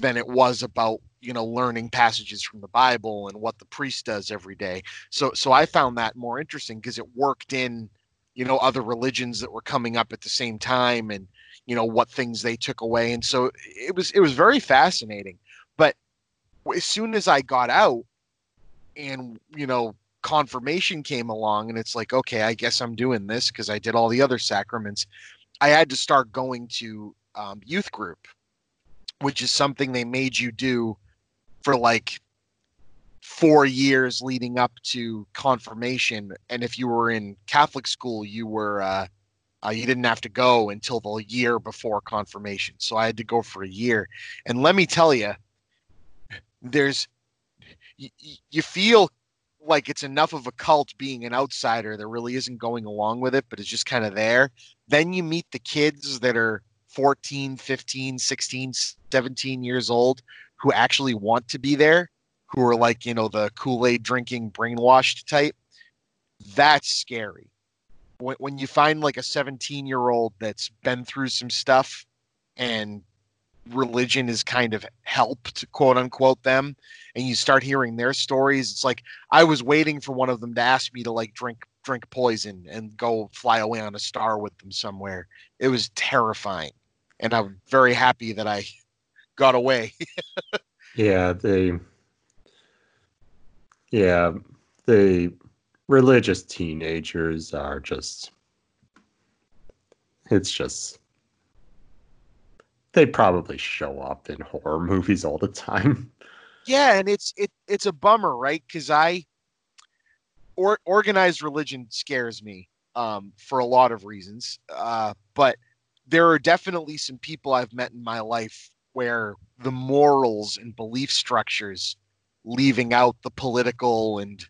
than it was about you know learning passages from the bible and what the priest does every day. So so i found that more interesting because it worked in you know other religions that were coming up at the same time and you know what things they took away. And so it was it was very fascinating. But as soon as i got out and you know confirmation came along and it's like okay i guess i'm doing this because i did all the other sacraments. I had to start going to um, youth group which is something they made you do for like four years leading up to confirmation and if you were in catholic school you were uh, uh, you didn't have to go until the year before confirmation so i had to go for a year and let me tell you there's y- y- you feel like it's enough of a cult being an outsider that really isn't going along with it but it's just kind of there. Then you meet the kids that are 14 15 16 17 years old who actually want to be there who are like you know the kool-aid drinking brainwashed type. That's scary. When, when you find like a 17 year old that's been through some stuff and religion has kind of helped quote unquote them and you start hearing their stories it's like i was waiting for one of them to ask me to like drink drink poison and go fly away on a star with them somewhere. It was terrifying and i'm very happy that i got away. Yeah, the yeah, the religious teenagers are just it's just they probably show up in horror movies all the time. yeah and it's it it's a bummer right? Because i or organized religion scares me um for a lot of reasons uh but there are definitely some people i've met in my life where the morals and belief structures leaving out the political and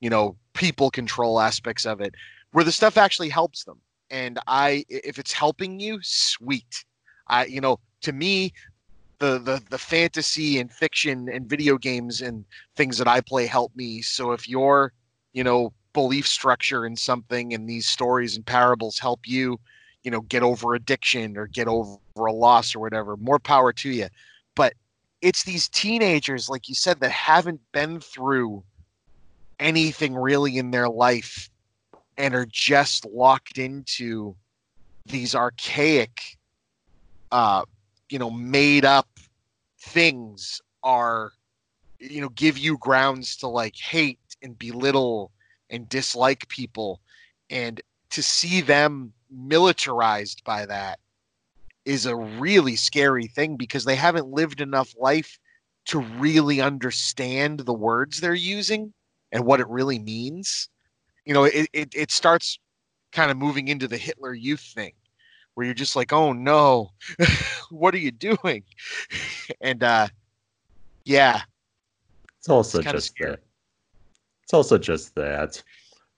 you know people control aspects of it where the stuff actually helps them. And i if it's helping you sweet i you know to me the the the fantasy and fiction and video games and things that I play help me. So if your you know belief structure in something and these stories and parables help you, you know, get over addiction or get over a loss or whatever, more power to you. But it's these teenagers, like you said, that haven't been through anything really in their life and are just locked into these archaic uh you know made up things are you know give you grounds to like hate and belittle and dislike people and to see them militarized by that is a really scary thing because they haven't lived enough life to really understand the words they're using and what it really means. You know, it, it, it starts kind of moving into the Hitler Youth thing where you're just like, oh no, what are you doing? and uh, yeah. It's also It's just scary. that. It's also just that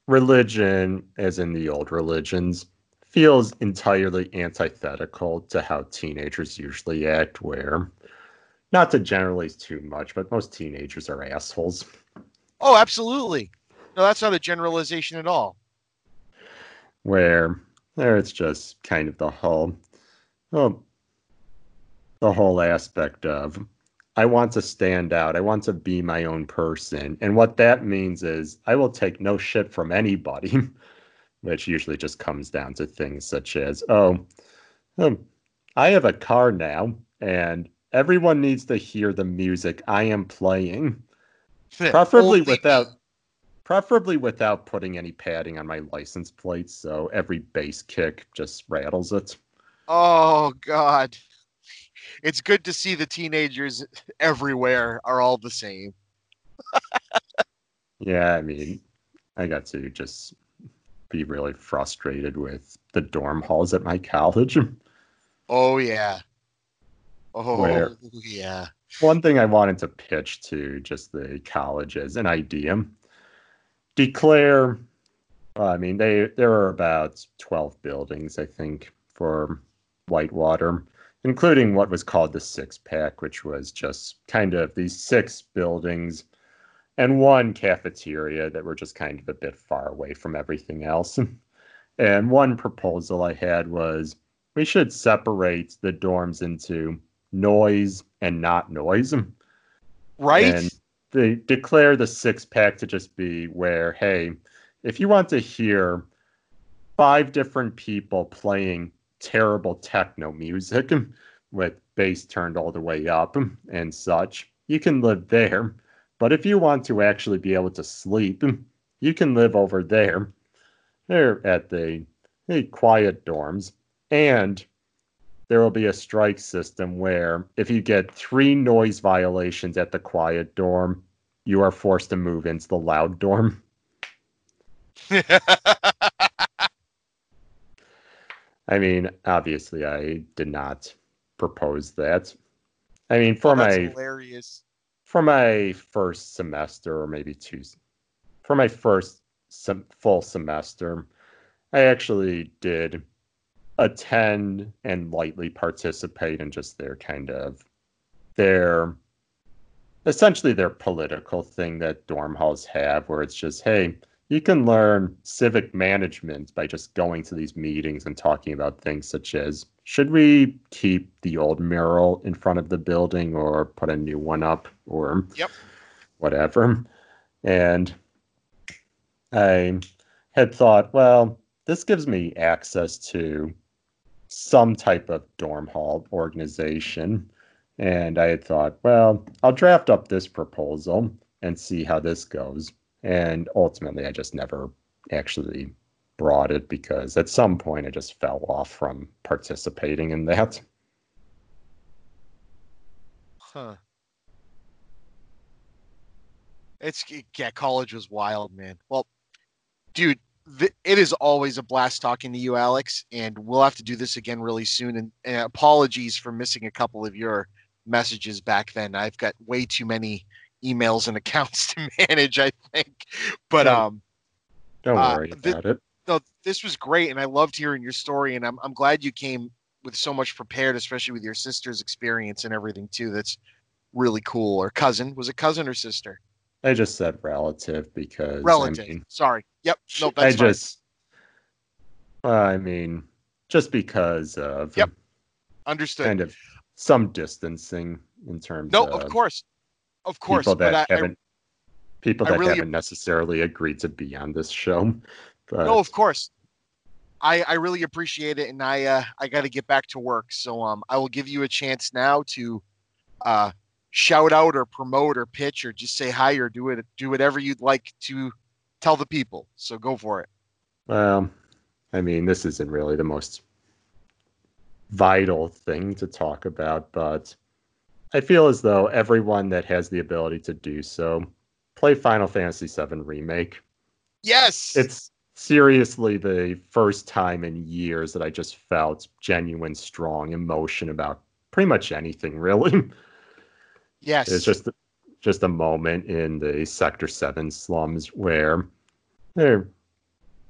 religion, as in the old religions, feels entirely antithetical to how teenagers usually act, where not to generalize too much, but most teenagers are assholes. Oh, absolutely. No, that's not a generalization at all. where there it's just kind of the whole well the whole aspect of I want to stand out. I want to be my own person. And what that means is I will take no shit from anybody, which usually just comes down to things such as, oh, um, I have a car now, and everyone needs to hear the music I am playing preferably without. Preferably without putting any padding on my license plate, so every bass kick just rattles it Oh God. It's good to see the teenagers everywhere are all the same. yeah i mean i got to just be really frustrated with the dorm halls at my college Oh yeah. Oh Where? yeah. one thing i wanted to pitch to just the college as an idea declare well, i mean they there are about 12 buildings i think for whitewater including what was called the six pack which was just kind of these six buildings and one cafeteria that were just kind of a bit far away from everything else and one proposal i had was we should separate the dorms into noise and not noise Right? and they declare the six pack to just be where, hey, if you want to hear five different people playing terrible techno music with bass turned all the way up and such, you can live there. But if you want to actually be able to sleep, you can live over there. They're at the, the quiet dorms. And there will be a strike system where if you get three noise violations at the quiet dorm, you are forced to move into the loud dorm. I mean, obviously, I did not propose that. I mean, for Oh, my hilarious. for my first semester, or maybe two, for my first sem- full semester, I actually did attend and lightly participate in just their kind of their essentially their political thing that dorm halls have where it's just hey you can learn civic management by just going to these meetings and talking about things such as should we keep the old mural in front of the building or put a new one up or Yep. whatever and i had thought well this gives me access to some type of dorm hall organization. And I had thought, well, I'll draft up this proposal and see how this goes. And ultimately, I just never actually brought it because at some point I just fell off from participating in that. Huh. It's yeah, college was wild, man. Well, dude, th- it is always a blast talking to you, Alex, and we'll have to do this again really soon. And, and apologies for missing a couple of your messages back then. I've got way too many emails and accounts to manage, I think. But Yeah. um, Don't Uh, worry about it. no, this was great, and I loved hearing your story, and I'm I'm glad you came with so much prepared, especially with your sister's experience and everything too. That's really cool. Or cousin was it cousin or sister? I just said relative because Relative. I mean, Sorry. Yep. No, I that's fine. just, I mean, just because of Yep. understood. kind of some distancing in terms no, of of course, of course. people that I, I, haven't people that really- haven't necessarily agreed to be on this show. But no, of course. I I really appreciate it, and I uh I got to get back to work, so um I will give you a chance now to uh, shout out or promote or pitch or just say hi or do it do whatever you'd like to tell the people. So go for it. Well, I mean, this isn't really the most vital thing to talk about, but I feel as though everyone that has the ability to do so play Final Fantasy VII Remake. Yes. It's seriously the first time in years that I just felt genuine, strong emotion about pretty much anything, really. Yes. It's just just a moment in the Sector Seven slums where they're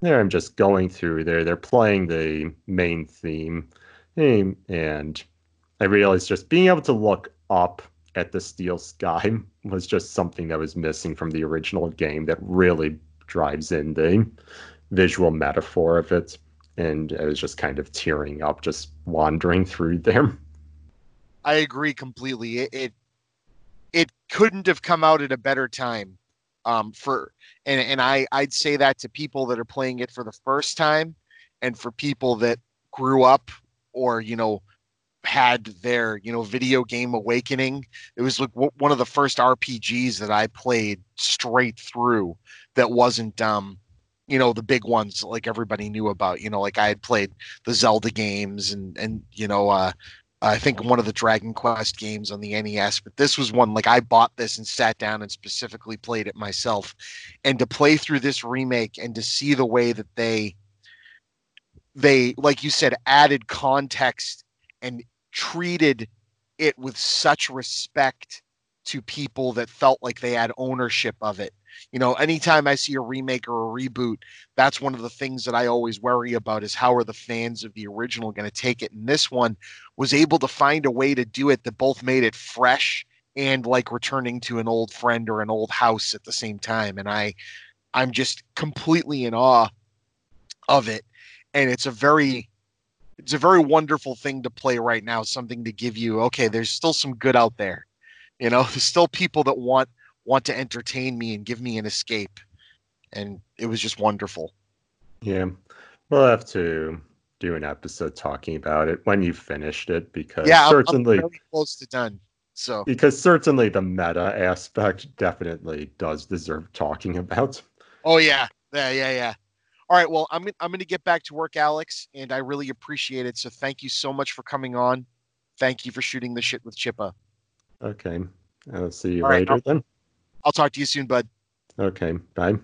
there. I'm just going through there. They're playing the main theme, and I realized just being able to look up at the steel sky was just something that was missing from the original game. That really drives in the visual metaphor of it, and I was just kind of tearing up just wandering through there. I agree completely. It, it it couldn't have come out at a better time um, for and and I I'd say that to people that are playing it for the first time, and for people that grew up or you know had their you know video game awakening. It was like one of the first RPGs that I played straight through that wasn't um you know the big ones like everybody knew about you know like i had played the zelda games and and you know uh I think one of the Dragon Quest games on the NES, but this was one like I bought this and sat down and specifically played it myself. And to play through this remake and to see the way that they they like you said added context and treated it with such respect to people that felt like they had ownership of it. You know, anytime I see a remake or a reboot, that's one of the things that I always worry about is how are the fans of the original going to take it? And this one was able to find a way to do it that both made it fresh and like returning to an old friend or an old house at the same time. And I I'm just completely in awe of it. And it's a very it's a very wonderful thing to play right now, something to give you, okay, there's still some good out there you know, there's still people that want want to entertain me and give me an escape, and it was just wonderful. Yeah, we'll have to do an episode talking about it when you've finished it because yeah, certainly I'm really close to done. So because certainly the meta aspect definitely does deserve talking about. Oh yeah, yeah, yeah, yeah. All right, well, I'm I'm going to get back to work, Alex, and I really appreciate it. So thank you so much for coming on. Thank you for shooting the shit with Chippa. Okay. I'll see you All right, later I'll- then. I'll talk to you soon, bud. Okay. Bye.